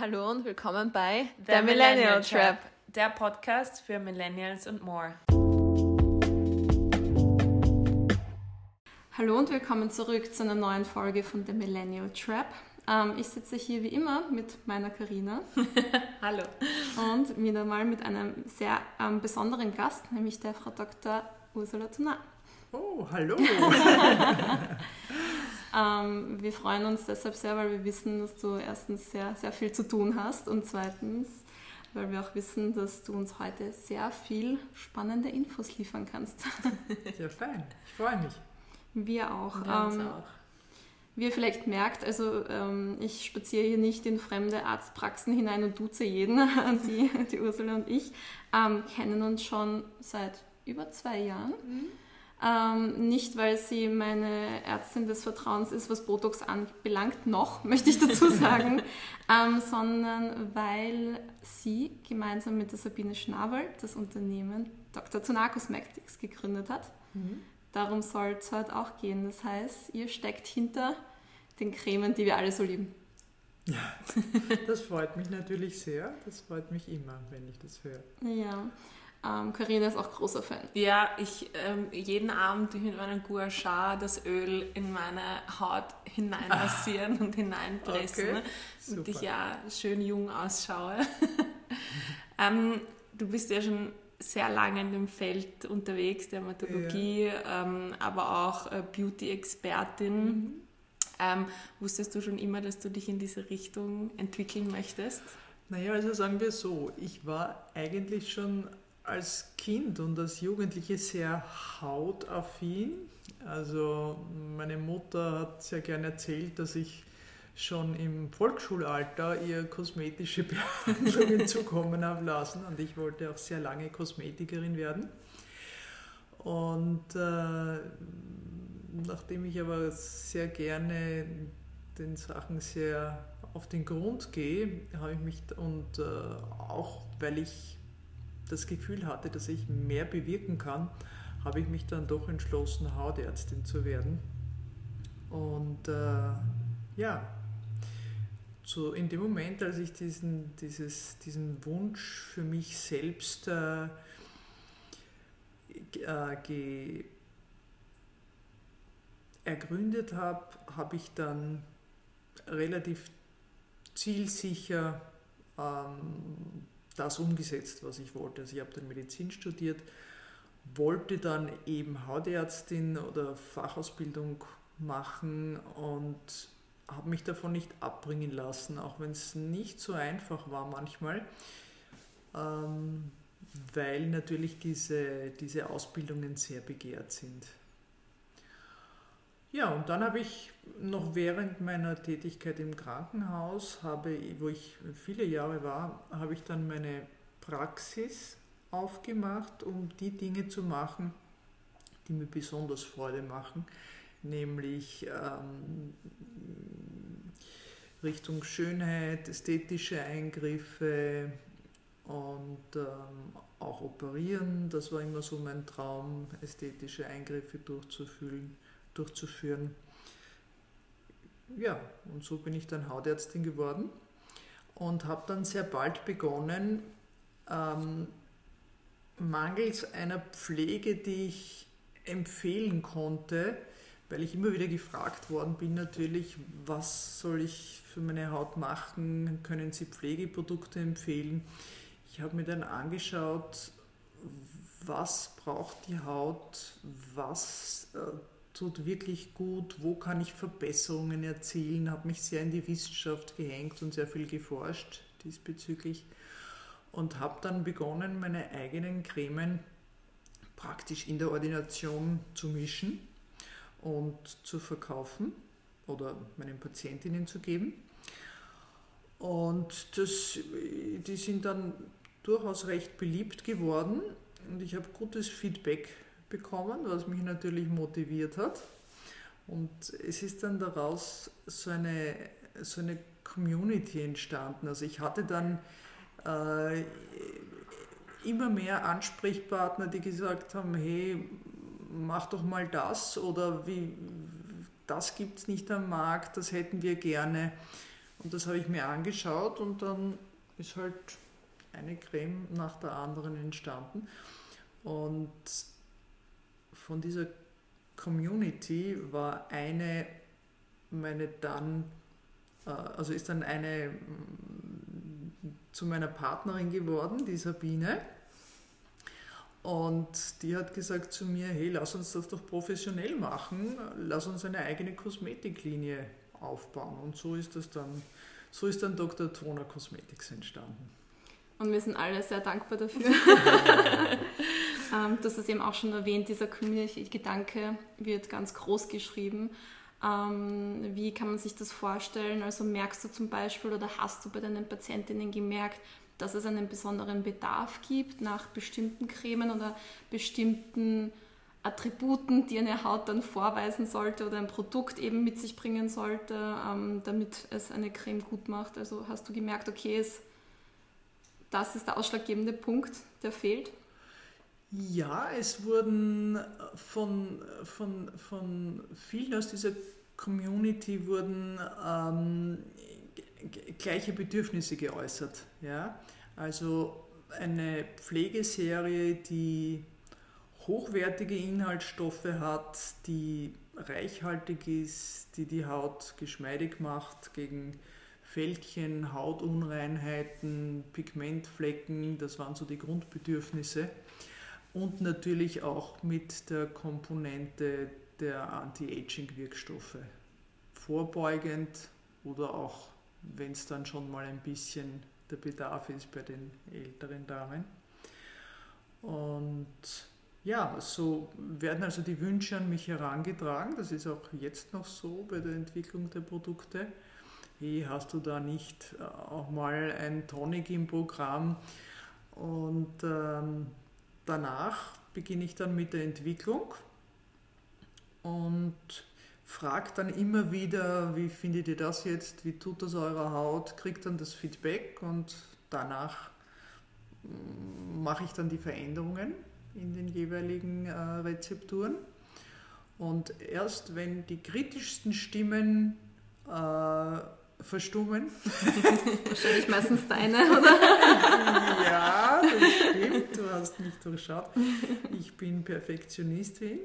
Hallo und willkommen bei The der Millennial Trap. der Podcast für Millennials und more. Hallo und willkommen zurück zu einer neuen Folge von der Millennial Trap. Ähm, ich sitze hier wie immer mit meiner Karina Hallo. und wieder mal mit einem sehr ähm, besonderen Gast, nämlich der Frau Dr. Ursula Tunar. Oh, hallo. Ähm, wir freuen uns deshalb sehr, weil wir wissen, dass du erstens sehr, sehr viel zu tun hast und zweitens, weil wir auch wissen, dass du uns heute sehr viel spannende Infos liefern kannst. Sehr fein. Ich freue mich. Wir auch. Wir Ähm, auch. Wie ihr vielleicht merkt, also ähm, ich spaziere hier nicht in fremde Arztpraxen hinein und duze jeden. Die, die Ursula und ich ähm, kennen uns schon seit über zwei Jahren. Ähm, nicht, weil sie meine Ärztin des Vertrauens ist, was Botox anbelangt, noch, möchte ich dazu sagen, ähm, sondern weil sie gemeinsam mit der Sabine Schnabel das Unternehmen Dr. Tuna Cosmetics gegründet hat. Darum soll es heute auch gehen. Das heißt, ihr steckt hinter den Cremen, die wir alle so lieben. Das freut mich natürlich sehr. Das freut mich immer, wenn ich das höre. Ja, ähm, Carina ist auch großer Fan. Ja, ich ähm, jeden Abend mit meinem Gua Sha das Öl in meine Haut hineinmassieren und hineinpressen, Okay, damit ich ja schön jung ausschaue. ähm, du bist ja schon sehr lange in dem Feld unterwegs, Dermatologie, ähm, aber auch äh, Beauty-Expertin. Ähm, wusstest du schon immer, dass du dich in diese Richtung entwickeln möchtest? Naja, also sagen wir so, ich war eigentlich schon als Kind und als Jugendliche sehr hautaffin. Also meine Mutter hat sehr gerne erzählt, dass ich schon im Volksschulalter ihr kosmetische Behandlungen zukommen habe lassen und ich wollte auch sehr lange Kosmetikerin werden. Und äh, nachdem ich aber sehr gerne den Sachen sehr auf den Grund gehe, habe ich mich und äh, auch weil ich das Gefühl hatte, dass ich mehr bewirken kann, habe ich mich dann doch entschlossen, Hautärztin zu werden. Und äh, ja, so in dem Moment, als ich diesen, dieses, diesen Wunsch für mich selbst äh, äh, ergründet habe, habe ich dann relativ zielsicher ähm, das umgesetzt, was ich wollte. Also ich habe dann Medizin studiert, wollte dann eben Hautärztin oder Fachausbildung machen und habe mich davon nicht abbringen lassen, auch wenn es nicht so einfach war manchmal, ähm, weil natürlich diese, diese Ausbildungen sehr begehrt sind. Ja, und dann habe ich noch während meiner Tätigkeit im Krankenhaus, habe, wo ich viele Jahre war, habe ich dann meine Praxis aufgemacht, um die Dinge zu machen, die mir besonders Freude machen, nämlich ähm, Richtung Schönheit, ästhetische Eingriffe und ähm, auch operieren. Das war immer so mein Traum, ästhetische Eingriffe durchzuführen durchzuführen. Ja, und so bin ich dann Hautärztin geworden und habe dann sehr bald begonnen, ähm, mangels einer Pflege, die ich empfehlen konnte, weil ich immer wieder gefragt worden bin, natürlich, was soll ich für meine Haut machen? Können Sie Pflegeprodukte empfehlen? Ich habe mir dann angeschaut, was braucht die Haut, was äh, tut wirklich gut, wo kann ich Verbesserungen erzielen, habe mich sehr in die Wissenschaft gehängt und sehr viel geforscht diesbezüglich und habe dann begonnen, meine eigenen Cremen praktisch in der Ordination zu mischen und zu verkaufen oder meinen Patientinnen zu geben. Und das, die sind dann durchaus recht beliebt geworden und ich habe gutes Feedback bekommen, was mich natürlich motiviert hat. Und es ist dann daraus so eine, so eine Community entstanden. Also ich hatte dann äh, immer mehr Ansprechpartner, die gesagt haben, hey, mach doch mal das oder wie, das gibt es nicht am Markt, das hätten wir gerne. Und das habe ich mir angeschaut und dann ist halt eine Creme nach der anderen entstanden. Und von dieser Community war eine meine dann, äh, also ist dann eine mm, zu meiner Partnerin geworden, die Sabine. Und die hat gesagt zu mir, hey, lass uns das doch professionell machen, lass uns eine eigene Kosmetiklinie aufbauen. Und so ist das dann, so ist dann Dr. Toner Cosmetics entstanden. Und wir sind alle sehr dankbar dafür. ähm, hast es eben auch schon erwähnt, dieser Community-Gedanke wird ganz groß geschrieben. Ähm, wie kann man sich das vorstellen? Also merkst du zum Beispiel oder hast du bei deinen Patientinnen gemerkt, dass es einen besonderen Bedarf gibt nach bestimmten Cremen oder bestimmten Attributen, die eine Haut dann vorweisen sollte oder ein Produkt eben mit sich bringen sollte, ähm, damit es eine Creme gut macht. Also hast du gemerkt, okay, es, das ist der ausschlaggebende Punkt, der fehlt? Ja, es wurden von, von, von vielen aus dieser Community wurden ähm, gleiche Bedürfnisse geäußert. Ja? Also eine Pflegeserie, die hochwertige Inhaltsstoffe hat, die reichhaltig ist, die die Haut geschmeidig macht gegen Fältchen, Hautunreinheiten, Pigmentflecken, das waren so die Grundbedürfnisse. Und natürlich auch mit der Komponente der Anti-Aging-Wirkstoffe. Vorbeugend oder auch, wenn es dann schon mal ein bisschen der Bedarf ist bei den älteren Damen. Und ja, so werden also die Wünsche an mich herangetragen. Das ist auch jetzt noch so bei der Entwicklung der Produkte. Hey, hast du da nicht äh, auch mal ein Tonic im Programm? Und ähm, danach beginne ich dann mit der Entwicklung und frage dann immer wieder, wie findet ihr das jetzt, wie tut das eurer Haut, kriegt dann das Feedback und danach mm, mache ich dann die Veränderungen in den jeweiligen äh, Rezepturen. Und erst wenn die kritischsten Stimmen äh, verstummen. Wahrscheinlich meistens deine, oder? ja, das stimmt, du hast mich durchschaut. Ich bin Perfektionistin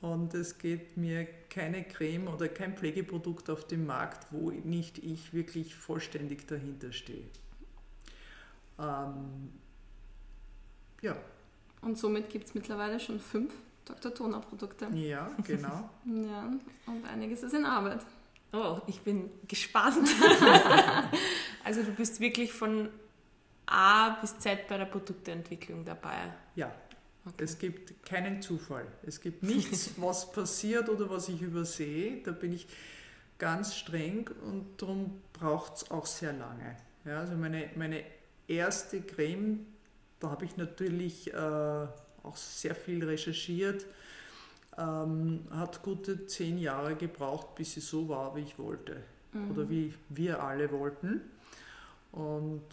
und es geht mir keine Creme oder kein Pflegeprodukt auf dem Markt, wo nicht ich wirklich vollständig dahinter stehe. Ähm, ja. Und somit gibt es mittlerweile schon fünf Dr. Toner Produkte. Ja, genau. ja, und einiges ist in Arbeit. Oh, ich bin gespannt. also du bist wirklich von A bis Z bei der Produktentwicklung dabei. Ja, okay. es gibt keinen Zufall. Es gibt nichts, was passiert oder was ich übersehe. Da bin ich ganz streng und darum braucht es auch sehr lange. Ja, also meine, meine erste Creme, da habe ich natürlich äh, auch sehr viel recherchiert ähm, hat gute zehn Jahre gebraucht, bis sie so war, wie ich wollte. Mhm. Oder wie wir alle wollten. Und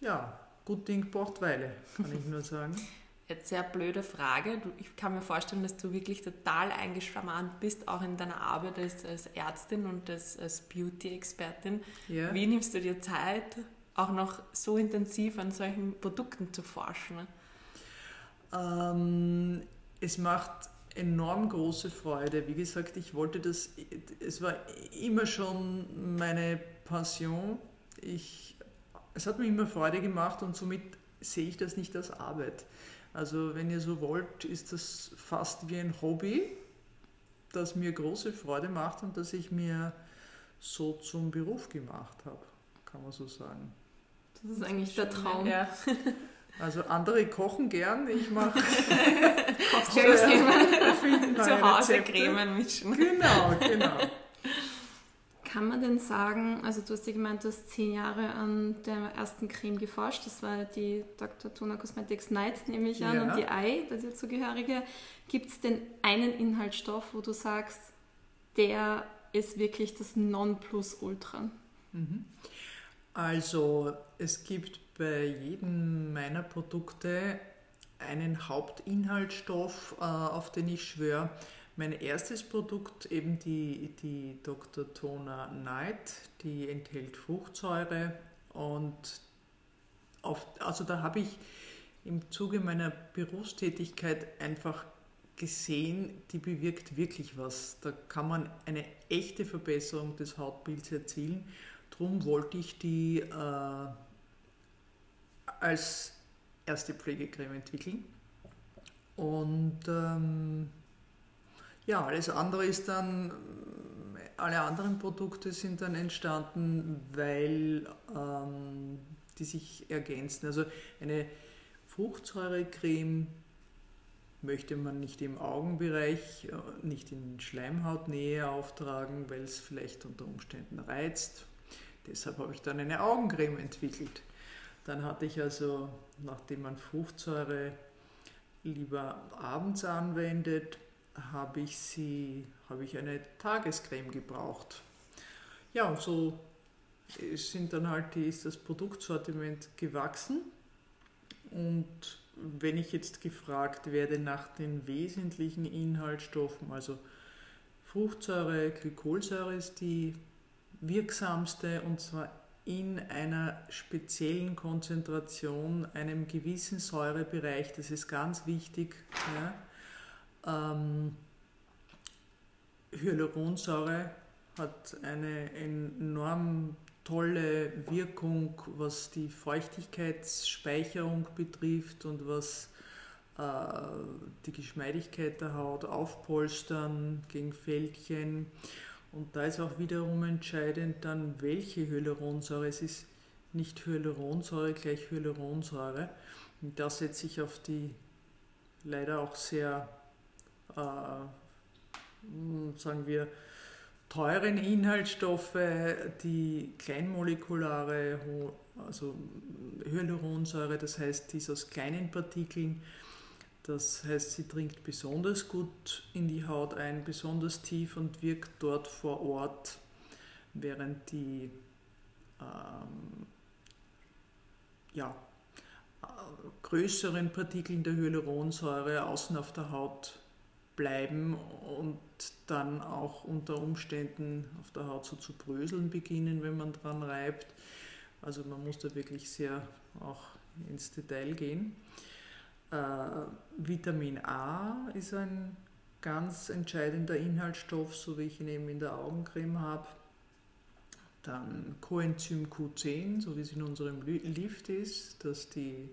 ja, gut Ding braucht Weile, kann ich nur sagen. Jetzt sehr blöde Frage. Ich kann mir vorstellen, dass du wirklich total eingespannt bist, auch in deiner Arbeit als, als Ärztin und als, als Beauty-Expertin. Ja. Wie nimmst du dir Zeit, auch noch so intensiv an solchen Produkten zu forschen? Ähm, es macht enorm große Freude. Wie gesagt, ich wollte das, es war immer schon meine Passion. Ich, es hat mir immer Freude gemacht und somit sehe ich das nicht als Arbeit. Also wenn ihr so wollt, ist das fast wie ein Hobby, das mir große Freude macht und das ich mir so zum Beruf gemacht habe, kann man so sagen. Das ist eigentlich der Traum. Ja. Also andere kochen gern, ich mache zu Hause Cremen mischen. Genau, genau. Kann man denn sagen, also du hast ja gemeint, du hast zehn Jahre an der ersten Creme geforscht, das war die Dr. Tona Cosmetics Night, nehme ich an, ja. und die Ei, der dazugehörige. Gibt es denn einen Inhaltsstoff, wo du sagst, der ist wirklich das Nonplusultra? Mhm. Also es gibt bei jedem meiner Produkte einen Hauptinhaltsstoff, äh, auf den ich schwöre. Mein erstes Produkt, eben die, die Dr. Toner Night, die enthält Fruchtsäure und auf, also da habe ich im Zuge meiner Berufstätigkeit einfach gesehen, die bewirkt wirklich was. Da kann man eine echte Verbesserung des Hautbilds erzielen. Darum wollte ich die äh, als erste Pflegecreme entwickeln. Und ähm, ja, alles andere ist dann, alle anderen Produkte sind dann entstanden, weil ähm, die sich ergänzen. Also eine Fruchtsäurecreme möchte man nicht im Augenbereich, äh, nicht in Schleimhautnähe auftragen, weil es vielleicht unter Umständen reizt. Deshalb habe ich dann eine Augencreme entwickelt. Dann hatte ich also, nachdem man Fruchtsäure lieber abends anwendet, habe ich sie, habe ich eine Tagescreme gebraucht. Ja, und so sind dann halt die, ist das Produktsortiment gewachsen. Und wenn ich jetzt gefragt werde nach den wesentlichen Inhaltsstoffen, also Fruchtsäure, Glykolsäure ist die wirksamste und zwar in einer speziellen Konzentration, einem gewissen Säurebereich, das ist ganz wichtig. Ja. Ähm, Hyaluronsäure hat eine enorm tolle Wirkung, was die Feuchtigkeitsspeicherung betrifft und was äh, die Geschmeidigkeit der Haut aufpolstern gegen Fältchen. Und da ist auch wiederum entscheidend dann, welche Hyaluronsäure. Es ist nicht Hyaluronsäure gleich Hyaluronsäure. Und da setze ich auf die leider auch sehr, äh, sagen wir, teuren Inhaltsstoffe, die kleinmolekulare, also Hyaluronsäure, das heißt, die ist aus kleinen Partikeln, das heißt, sie dringt besonders gut in die Haut ein, besonders tief und wirkt dort vor Ort, während die ähm, ja, größeren Partikeln der Hyaluronsäure außen auf der Haut bleiben und dann auch unter Umständen auf der Haut so zu bröseln beginnen, wenn man dran reibt. Also man muss da wirklich sehr auch ins Detail gehen. Äh, Vitamin A ist ein ganz entscheidender Inhaltsstoff, so wie ich ihn eben in der Augencreme habe. Dann Coenzym Q10, so wie es in unserem Lift ist, das die,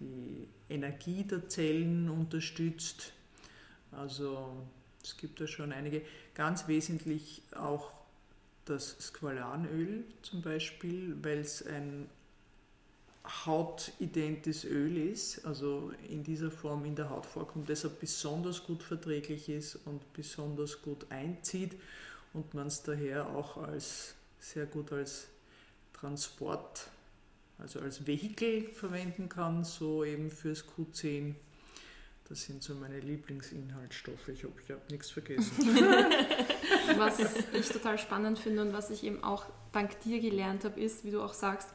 die Energie der Zellen unterstützt. Also es gibt da schon einige. Ganz wesentlich auch das Squalanöl zum Beispiel, weil es ein hautidentes Öl ist, also in dieser Form in der Haut vorkommt, deshalb besonders gut verträglich ist und besonders gut einzieht und man es daher auch als sehr gut als Transport, also als Vehikel verwenden kann, so eben fürs Q10 das sind so meine Lieblingsinhaltsstoffe. Ich hoffe, ich habe nichts vergessen. was ich total spannend finde und was ich eben auch dank dir gelernt habe, ist, wie du auch sagst,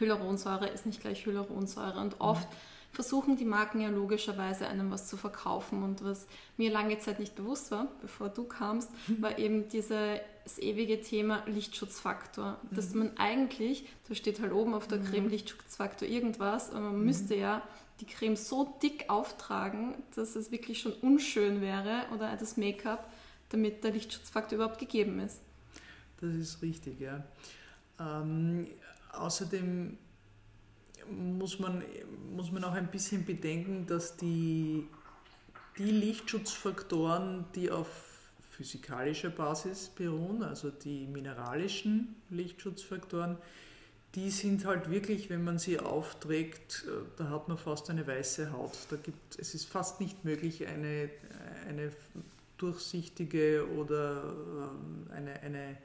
Hyaluronsäure ist nicht gleich Hyaluronsäure. Und oft mhm. versuchen die Marken ja logischerweise einem was zu verkaufen. Und was mir lange Zeit nicht bewusst war, bevor du kamst, mhm. war eben dieses ewige Thema Lichtschutzfaktor. Mhm. Dass man eigentlich, da steht halt oben auf der mhm. Creme Lichtschutzfaktor irgendwas, aber man mhm. müsste ja die Creme so dick auftragen, dass es wirklich schon unschön wäre oder das Make-up, damit der Lichtschutzfaktor überhaupt gegeben ist. Das ist richtig, ja. Ähm, außerdem muss man, muss man auch ein bisschen bedenken, dass die, die Lichtschutzfaktoren, die auf physikalischer Basis beruhen, also die mineralischen Lichtschutzfaktoren, die sind halt wirklich, wenn man sie aufträgt, äh, da hat man fast eine weiße Haut. Da gibt, es ist fast nicht möglich, eine, eine durchsichtige oder ähm, eine, eine äh,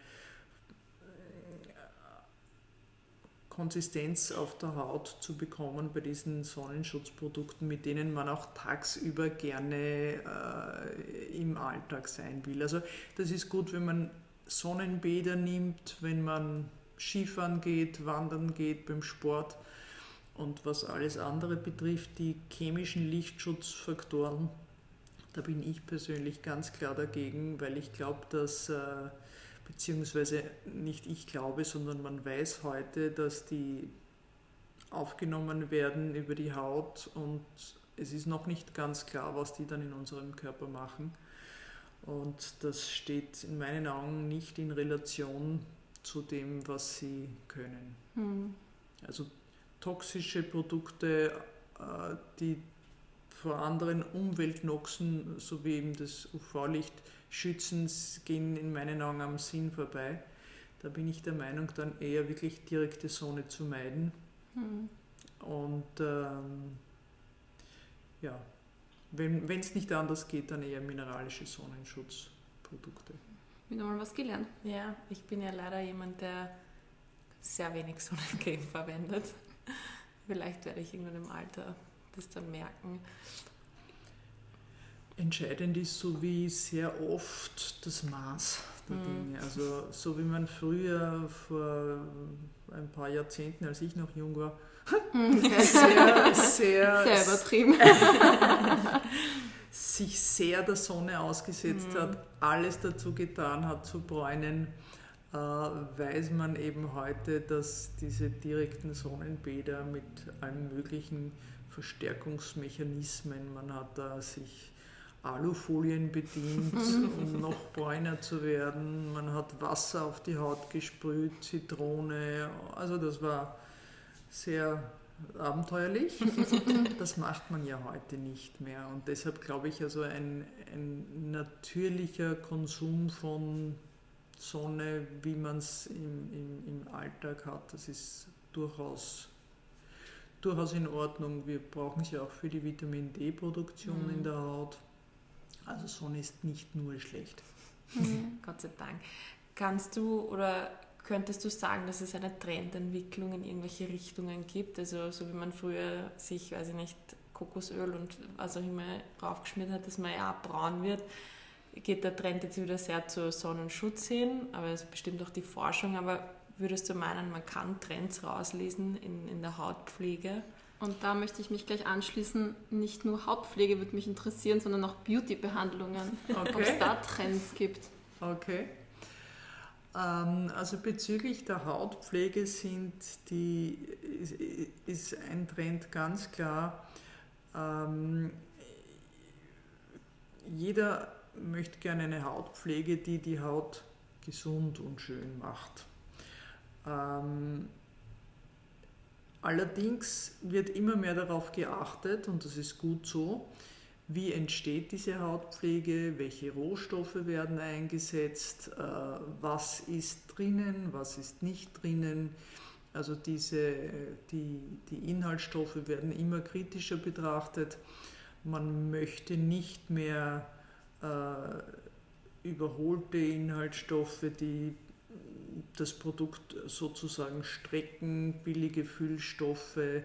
Konsistenz auf der Haut zu bekommen bei diesen Sonnenschutzprodukten, mit denen man auch tagsüber gerne äh, im Alltag sein will. Also das ist gut, wenn man Sonnenbäder nimmt, wenn man Skifahren geht, Wandern geht, beim Sport. Und was alles andere betrifft, die chemischen Lichtschutzfaktoren, Da bin ich persönlich ganz klar dagegen, weil ich glaube, dass, äh, beziehungsweise nicht ich glaube, sondern man weiß heute, dass die aufgenommen werden über die Haut und es ist noch nicht ganz klar, was die dann in unserem Körper machen. Und das steht in meinen Augen nicht in Relation zu dem, was sie können. Mhm. Also toxische Produkte, äh, die vor anderen Umweltnoxen, so wie eben das UV-Licht schützen, gehen in meinen Augen am Sinn vorbei. Da bin ich der Meinung, dann eher wirklich direkte Sonne zu meiden. Mhm. Und ähm, ja, wenn es nicht anders geht, dann eher mineralische Sonnenschutzprodukte. Ich habe mal was gelernt. Ja, ich bin ja leider jemand, der sehr wenig Sonnencreme verwendet. Vielleicht werde ich irgendwann im Alter das dann merken. Entscheidend ist so wie sehr oft das Maß der mhm. Dinge. Also so wie man früher vor ein paar Jahrzehnten, als ich noch jung war, mhm. sehr, sehr, sehr übertrieben. sich sehr der Sonne ausgesetzt mhm. hat, alles dazu getan hat zu bräunen, äh, weiß man eben heute, dass diese direkten Sonnenbäder mit allen möglichen Verstärkungsmechanismen, man hat da sich Alufolien bedient, um noch bräuner zu werden, man hat Wasser auf die Haut gesprüht, Zitrone, also das war sehr abenteuerlich. Das macht man ja heute nicht mehr. Und deshalb glaube ich, also ein, ein natürlicher Konsum von Sonne, wie man es im, im, im Alltag hat, das ist durchaus, durchaus in Ordnung. Wir brauchen sie auch für die Vitamin D-Produktion mhm. in der Haut. Also Sonne ist nicht nur schlecht. Mhm. Gott sei Dank. Kannst du oder Könntest du sagen, dass es eine Trendentwicklung in irgendwelche Richtungen gibt? Also so wie man früher sich, weiß ich nicht, Kokosöl und was auch immer draufgeschmiert hat, dass man ja braun wird, geht der Trend jetzt wieder sehr zu Sonnenschutz hin, aber es bestimmt auch die Forschung. Aber würdest du meinen, man kann Trends rauslesen in, in der Hautpflege? Und da möchte ich mich gleich anschließen, nicht nur Hautpflege würde mich interessieren, sondern auch Beauty-Behandlungen, okay. ob es da Trends gibt. Okay. Ähm, also bezüglich der Hautpflege sind die, ist ein Trend ganz klar. Ähm, jeder möchte gerne eine Hautpflege, die die Haut gesund und schön macht. Ähm, allerdings wird immer mehr darauf geachtet, und das ist gut so, wie entsteht diese Hautpflege, welche Rohstoffe werden eingesetzt, äh, was ist drinnen, was ist nicht drinnen. Also diese, die, die Inhaltsstoffe werden immer kritischer betrachtet. Man möchte nicht mehr äh, überholte Inhaltsstoffe, die das Produkt sozusagen strecken, billige Füllstoffe, äh,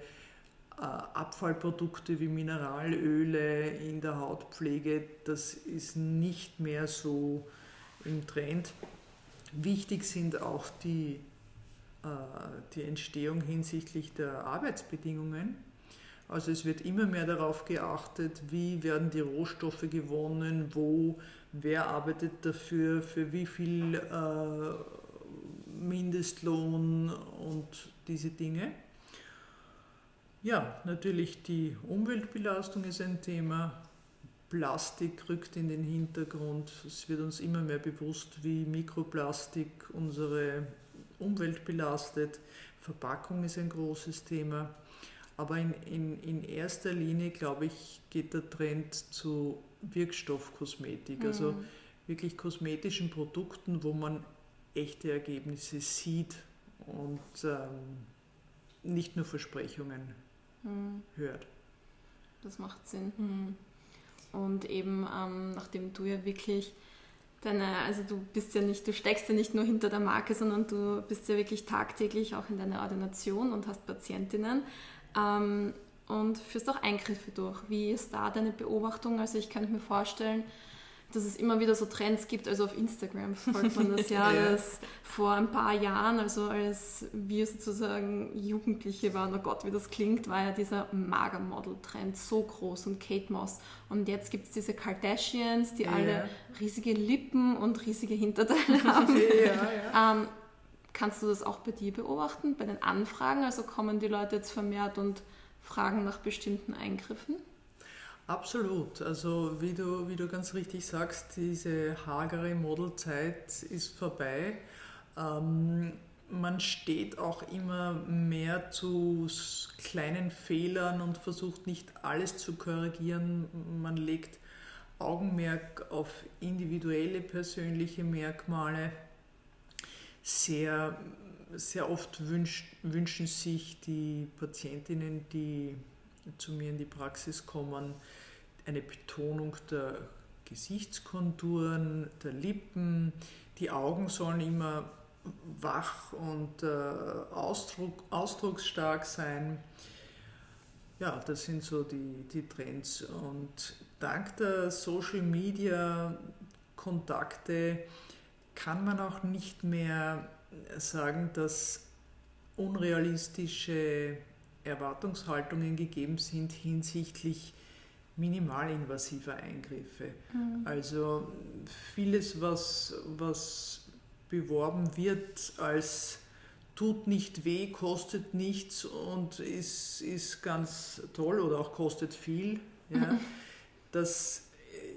Abfallprodukte wie Mineralöle in der Hautpflege, das ist nicht mehr so im Trend. Wichtig sind auch die, äh, die Entstehung hinsichtlich der Arbeitsbedingungen. Also es wird immer mehr darauf geachtet, wie werden die Rohstoffe gewonnen, wo, wer arbeitet dafür, für wie viel äh, Mindestlohn und diese Dinge. Ja, natürlich die Umweltbelastung ist ein Thema. Plastik rückt in den Hintergrund. Es wird uns immer mehr bewusst, wie Mikroplastik unsere Umwelt belastet. Verpackung ist ein großes Thema. Aber in, in, in erster Linie, glaube ich, geht der Trend zu Wirkstoffkosmetik, mhm. also wirklich kosmetischen Produkten, wo man echte Ergebnisse sieht und ähm, nicht nur Versprechungen mhm. hört. Das macht Sinn. Mhm. Und eben, ähm, nachdem du ja wirklich deine, also du bist ja nicht, du steckst ja nicht nur hinter der Marke, sondern du bist ja wirklich tagtäglich auch in deiner Ordination und hast Patientinnen ähm, und führst auch Eingriffe durch. Wie ist da deine Beobachtung? Also ich kann mir vorstellen, dass es immer wieder so Trends gibt. Also auf Instagram folgt man das ja, Ja. dass vor ein paar Jahren, also als wir sozusagen Jugendliche waren, oh Gott, wie das klingt, war ja dieser Magermodel-Trend so groß und Kate Moss. Und jetzt gibt es diese Kardashians, die Ja. alle riesige Lippen und riesige Hinterteile haben. Ja. Ähm, kannst du das auch bei dir beobachten, bei den Anfragen? Also kommen die Leute jetzt vermehrt und fragen nach bestimmten Eingriffen? Absolut. Also wie du, wie du ganz richtig sagst, diese hagere Modelzeit ist vorbei. Ähm, man steht auch immer mehr zu kleinen Fehlern und versucht nicht alles zu korrigieren. Man legt Augenmerk auf individuelle persönliche Merkmale. Sehr, sehr oft wünsch, wünschen sich die Patientinnen, die zu mir in die Praxis kommen, eine Betonung der Gesichtskonturen, der Lippen. Die Augen sollen immer wach und äh, Ausdruck, ausdrucksstark sein. Ja, das sind so die, die Trends. Und dank der Social Media Kontakte kann man auch nicht mehr sagen, dass unrealistische Erwartungshaltungen gegeben sind hinsichtlich minimalinvasiver Eingriffe. Also vieles, was, was beworben wird als tut nicht weh, kostet nichts und ist, ist ganz toll oder auch kostet viel, ja, das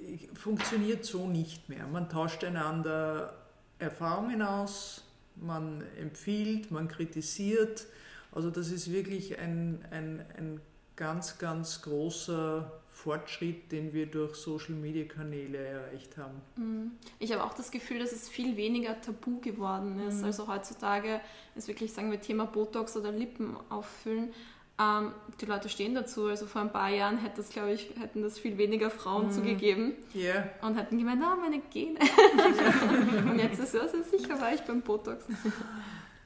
äh, funktioniert so nicht mehr. Man tauscht einander Erfahrungen aus, man empfiehlt, man kritisiert. Also das ist wirklich ein, ein, ein ganz, ganz großer Fortschritt, den wir durch Social-Media-Kanäle erreicht haben. Mhm. Ich habe auch das Gefühl, dass es viel weniger tabu geworden ist. Mhm. Also heutzutage ist wirklich, sagen wir, Thema Botox oder Lippen auffüllen. Ähm, die Leute stehen dazu. Also vor ein paar Jahren hätte das, glaube ich, hätten das viel weniger Frauen Mhm. zugegeben Ja, und hätten gemeint, ah, meine Gene. und jetzt ist es also sicher war ich beim Botox.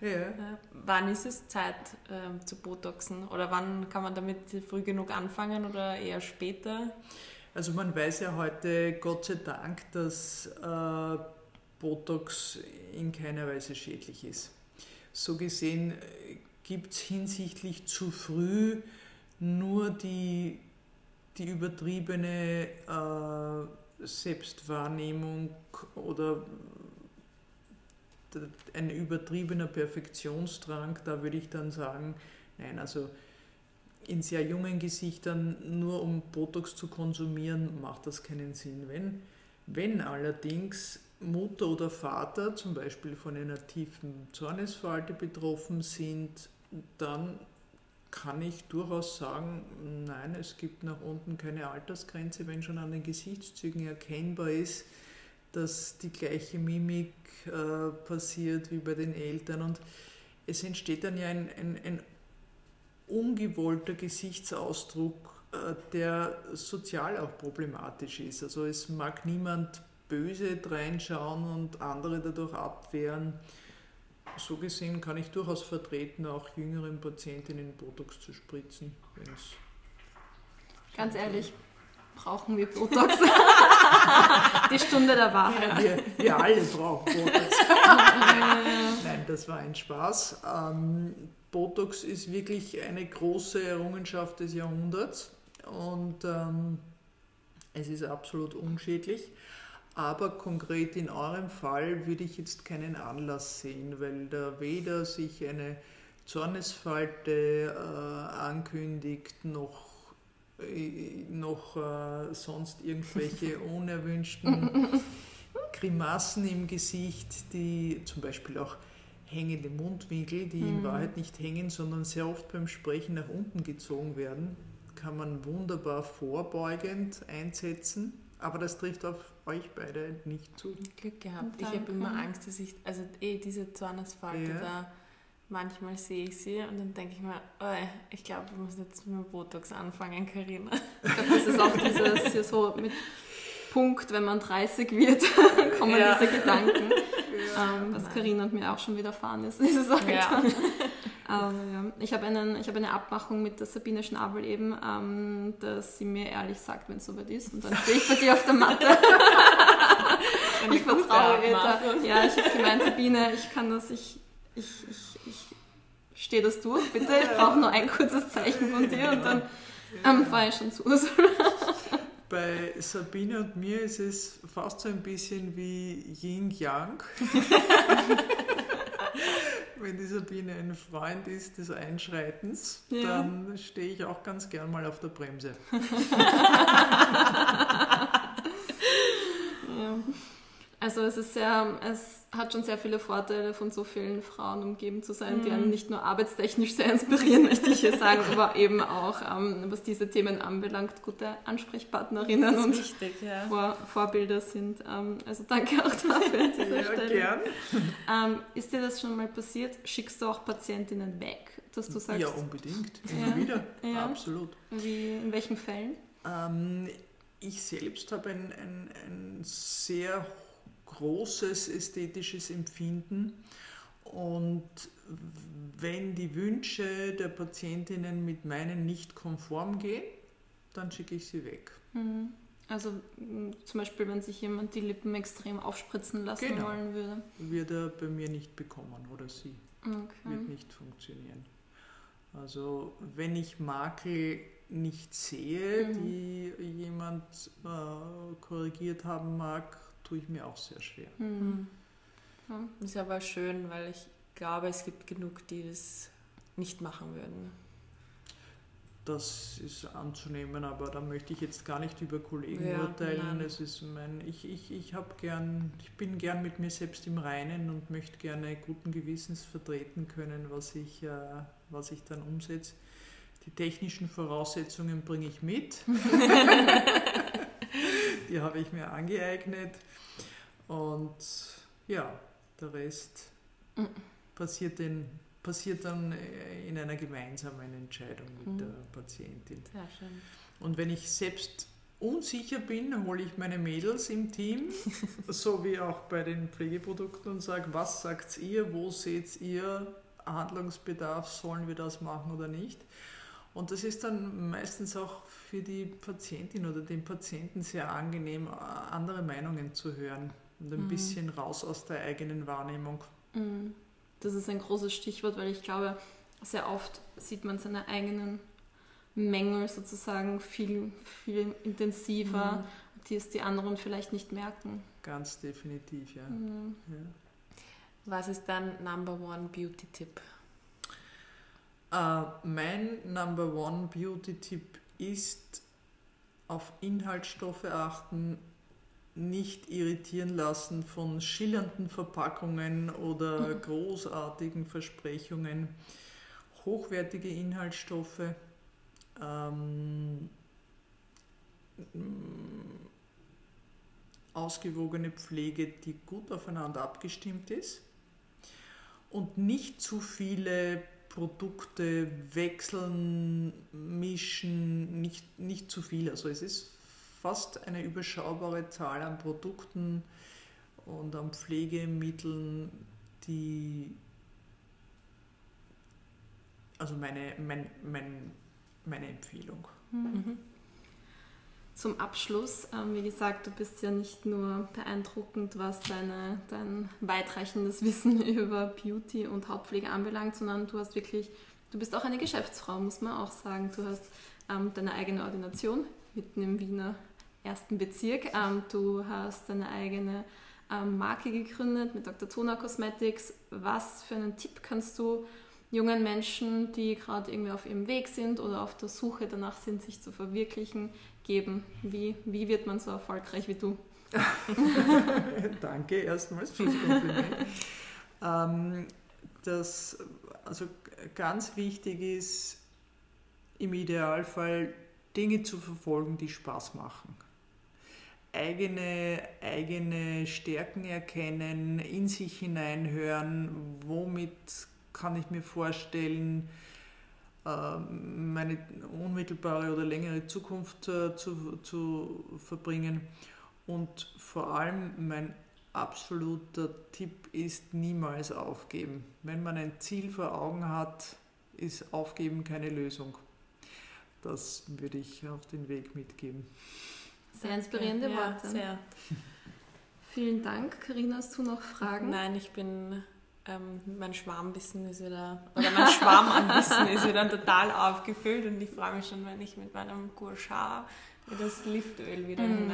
Ja. Äh, wann ist es Zeit ähm, zu Botoxen? Oder wann kann man damit früh genug anfangen oder eher später? Also man weiß ja heute, Gott sei Dank, dass äh, Botox in keiner Weise schädlich ist. So gesehen gibt es hinsichtlich zu früh nur die, die übertriebene äh, Selbstwahrnehmung oder ein übertriebener Perfektionsdrang. Da würde ich dann sagen, nein, also in sehr jungen Gesichtern nur um Botox zu konsumieren, macht das keinen Sinn. Wenn, wenn allerdings Mutter oder Vater zum Beispiel von einer tiefen Zornesfalte betroffen sind, dann kann ich durchaus sagen, nein, es gibt nach unten keine Altersgrenze, wenn schon an den Gesichtszügen erkennbar ist, dass die gleiche Mimik äh, passiert wie bei den Eltern. Und es entsteht dann ja ein, ein, ein ungewollter Gesichtsausdruck, äh, der sozial auch problematisch ist. Also es mag niemand böse reinschauen und andere dadurch abwehren. So gesehen kann ich durchaus vertreten, auch jüngeren Patientinnen Botox zu spritzen, wenn es Ganz ehrlich, brauchen wir Botox? Die Stunde der Wahrheit. wir, wir alle brauchen Botox. Nein, das war ein Spaß. Ähm, Botox ist wirklich eine große Errungenschaft des Jahrhunderts und ähm, es ist absolut unschädlich. Aber konkret in eurem Fall würde ich jetzt keinen Anlass sehen, weil da weder sich eine Zornesfalte äh, ankündigt, noch, noch äh, sonst irgendwelche unerwünschten Grimassen im Gesicht, die zum Beispiel auch hängende Mundwinkel, die in Mhm. Wahrheit nicht hängen, sondern sehr oft beim Sprechen nach unten gezogen werden, kann man wunderbar vorbeugend einsetzen. Aber das trifft auf euch beide nicht zu. Glück gehabt. Ich habe immer Angst, dass ich, also eh diese Zornesfalte Ja. da, manchmal sehe ich sie und dann denke ich mir, oh, ich glaube, ich muss jetzt mit Botox anfangen, Karina. Ich glaube, das ist auch dieses hier so mit Punkt, wenn man 30 wird, kommen Ja. diese Gedanken. Ähm, was Karina und mir auch schon widerfahren ist, dieses Alter. Ja. Aber ja, ich habe hab eine Abmachung mit der Sabine Schnabel eben, ähm, dass sie mir ehrlich sagt, wenn es soweit ist. Und dann stehe ich bei dir auf der Matte. ich vertraue ihr da. Ja, ich habe gemeint, Sabine, ich kann das, ich, ich, ich, ich stehe das durch, bitte. Ich brauche nur ein kurzes Zeichen von dir und dann ähm, fahre ich schon zu Ursula. Bei Sabine und mir ist es fast so ein bisschen wie Yin-Yang. Wenn die Sabine ein Freund ist des Einschreitens, ja. dann stehe ich auch ganz gern mal auf der Bremse. ja. Also es ist sehr, es hat schon sehr viele Vorteile, von so vielen Frauen umgeben zu sein, mhm. die einen nicht nur arbeitstechnisch sehr inspirieren, möchte ich hier sagen, aber eben auch, ähm, was diese Themen anbelangt, gute Ansprechpartnerinnen und wichtig, ja. Vor, Vorbilder sind. Ähm, also danke auch dafür dieser ja. Gern. Ähm, ist dir das schon mal passiert? Schickst du auch Patientinnen weg, dass du sagst? Ja, unbedingt. Immer ja. wieder. Ja. Absolut. Wie, in welchen Fällen? Ähm, ich selbst habe ein, ein, ein sehr großes ästhetisches Empfinden. Und wenn die Wünsche der Patientinnen mit meinen nicht konform gehen, dann schicke ich sie weg. Mhm. Also zum Beispiel, wenn sich jemand die Lippen extrem aufspritzen lassen genau. wollen würde. Wird er bei mir nicht bekommen oder sie. Okay. Wird nicht funktionieren. Also wenn ich Makel nicht sehe, mhm. die jemand äh, korrigiert haben mag, tue ich mir auch sehr schwer. Mhm. Ja, ist aber schön, weil ich glaube, es gibt genug, die das nicht machen würden. Das ist anzunehmen, aber da möchte ich jetzt gar nicht über Kollegen ja, urteilen. Es ist mein, ich, ich, ich gern, ich bin gern mit mir selbst im Reinen und möchte gerne guten Gewissens vertreten können, was ich, äh, was ich dann umsetze. Die technischen Voraussetzungen bringe ich mit. die habe ich mir angeeignet. Und ja, der Rest mhm. passiert, in, passiert dann äh, in einer gemeinsamen Entscheidung mit mhm. der Patientin. Sehr schön. Und wenn ich selbst unsicher bin, hole ich meine Mädels im Team, so wie auch bei den Pflegeprodukten und sage, was sagt ihr, wo seht ihr Handlungsbedarf, sollen wir das machen oder nicht? Und das ist dann meistens auch für die Patientin oder den Patienten sehr angenehm, andere Meinungen zu hören und ein mhm. bisschen raus aus der eigenen Wahrnehmung. Mhm. Das ist ein großes Stichwort, weil ich glaube, sehr oft sieht man seine eigenen Mängel sozusagen viel, viel intensiver, mhm. die es die anderen vielleicht nicht merken. Ganz definitiv, ja. Mhm. ja. Was ist dein Number One Beauty-Tipp? Uh, mein Number One Beauty-Tipp ist auf Inhaltsstoffe achten, nicht irritieren lassen von schillernden Verpackungen oder mhm. großartigen Versprechungen. Hochwertige Inhaltsstoffe, ähm, ausgewogene Pflege, die gut aufeinander abgestimmt ist und nicht zu viele Produkte wechseln, mischen, nicht, nicht zu viel. Also es ist fast eine überschaubare Zahl an Produkten und an Pflegemitteln, die also meine, mein, mein, meine Empfehlung. Mhm. Zum Abschluss, ähm, wie gesagt, du bist ja nicht nur beeindruckend, was deine, dein weitreichendes Wissen über Beauty und Hautpflege anbelangt, sondern du hast wirklich, du bist auch eine Geschäftsfrau, muss man auch sagen. Du hast ähm, deine eigene Ordination mitten im Wiener ersten Bezirk. Ähm, du hast deine eigene ähm, Marke gegründet mit Dr. Tona Cosmetics. Was für einen Tipp kannst du jungen Menschen, die gerade irgendwie auf ihrem Weg sind oder auf der Suche danach sind, sich zu verwirklichen, geben? Wie, wie wird man so erfolgreich wie du? Danke erstmals fürs Kompliment. ähm, das, also ganz wichtig ist, im Idealfall Dinge zu verfolgen, die Spaß machen eigene, eigene Stärken erkennen, in sich hineinhören, womit kann ich mir vorstellen, meine unmittelbare oder längere Zukunft äh, zu, zu verbringen. Und vor allem mein absoluter Tipp ist niemals aufgeben. Wenn man ein Ziel vor Augen hat, ist Aufgeben keine Lösung. Das würde ich auf den Weg mitgeben. Sehr inspirierende ja, Worte. Sehr. Vielen Dank. Karina, hast du noch Fragen? Nein, ich bin, ähm, mein Schwarmwissen ist wieder, oder mein Schwarm an Wissen ist wieder total aufgefüllt und ich freue mich schon, wenn ich mit meinem Gurschar das Liftöl wieder Mhm.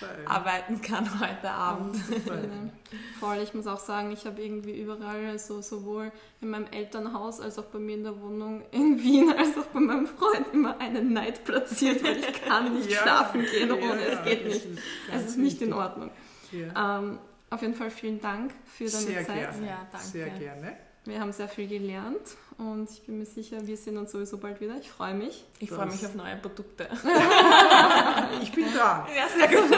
hineinarbeiten kann heute Abend. Voll, ich muss auch sagen, ich habe irgendwie überall, also sowohl in meinem Elternhaus als auch bei mir in der Wohnung in Wien, als auch bei meinem Freund immer einen Neid platziert, weil ich kann nicht Ja. schlafen gehen ohne, Ja, es geht nicht. ist Es ist nicht in. Ordnung. Ja. Ähm, auf jeden Fall vielen Dank für deine Sehr Zeit. gerne. Ja, danke. Sehr gerne. Wir haben sehr viel gelernt und ich bin mir sicher, wir sehen uns sowieso bald wieder. Ich freue mich. Ich freue mich auf neue Produkte. Ich bin da. Ja, sehr gut.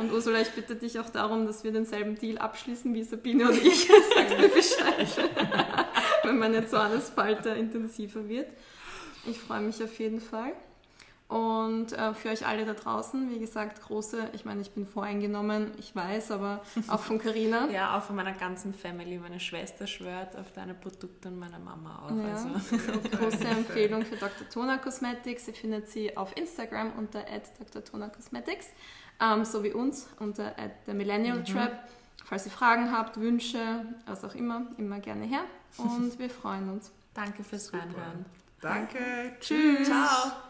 Und Ursula, ich bitte dich auch darum, dass wir denselben Deal abschließen wie Sabine und ich. Sagst mir Bescheid, wenn meine Zornesfalte intensiver wird. Ich freue mich auf jeden Fall. Und äh, für euch alle da draußen, wie gesagt, große, ich meine, ich bin voreingenommen, ich weiß, aber auch von Carina. Ja, auch von meiner ganzen Family. Meine Schwester schwört auf deine Produkte und meine Mama auch. Ja. Also. Große Empfehlung für Dr. Tona Cosmetics. Ihr findet sie auf Instagram unter Dr. Tona Cosmetics, ähm, so wie uns unter der Millennial Trap. Falls ihr Fragen habt, Wünsche, was auch immer, immer gerne her. Und wir freuen uns. Danke fürs. Reinhören. Danke. Tschüss. Ciao.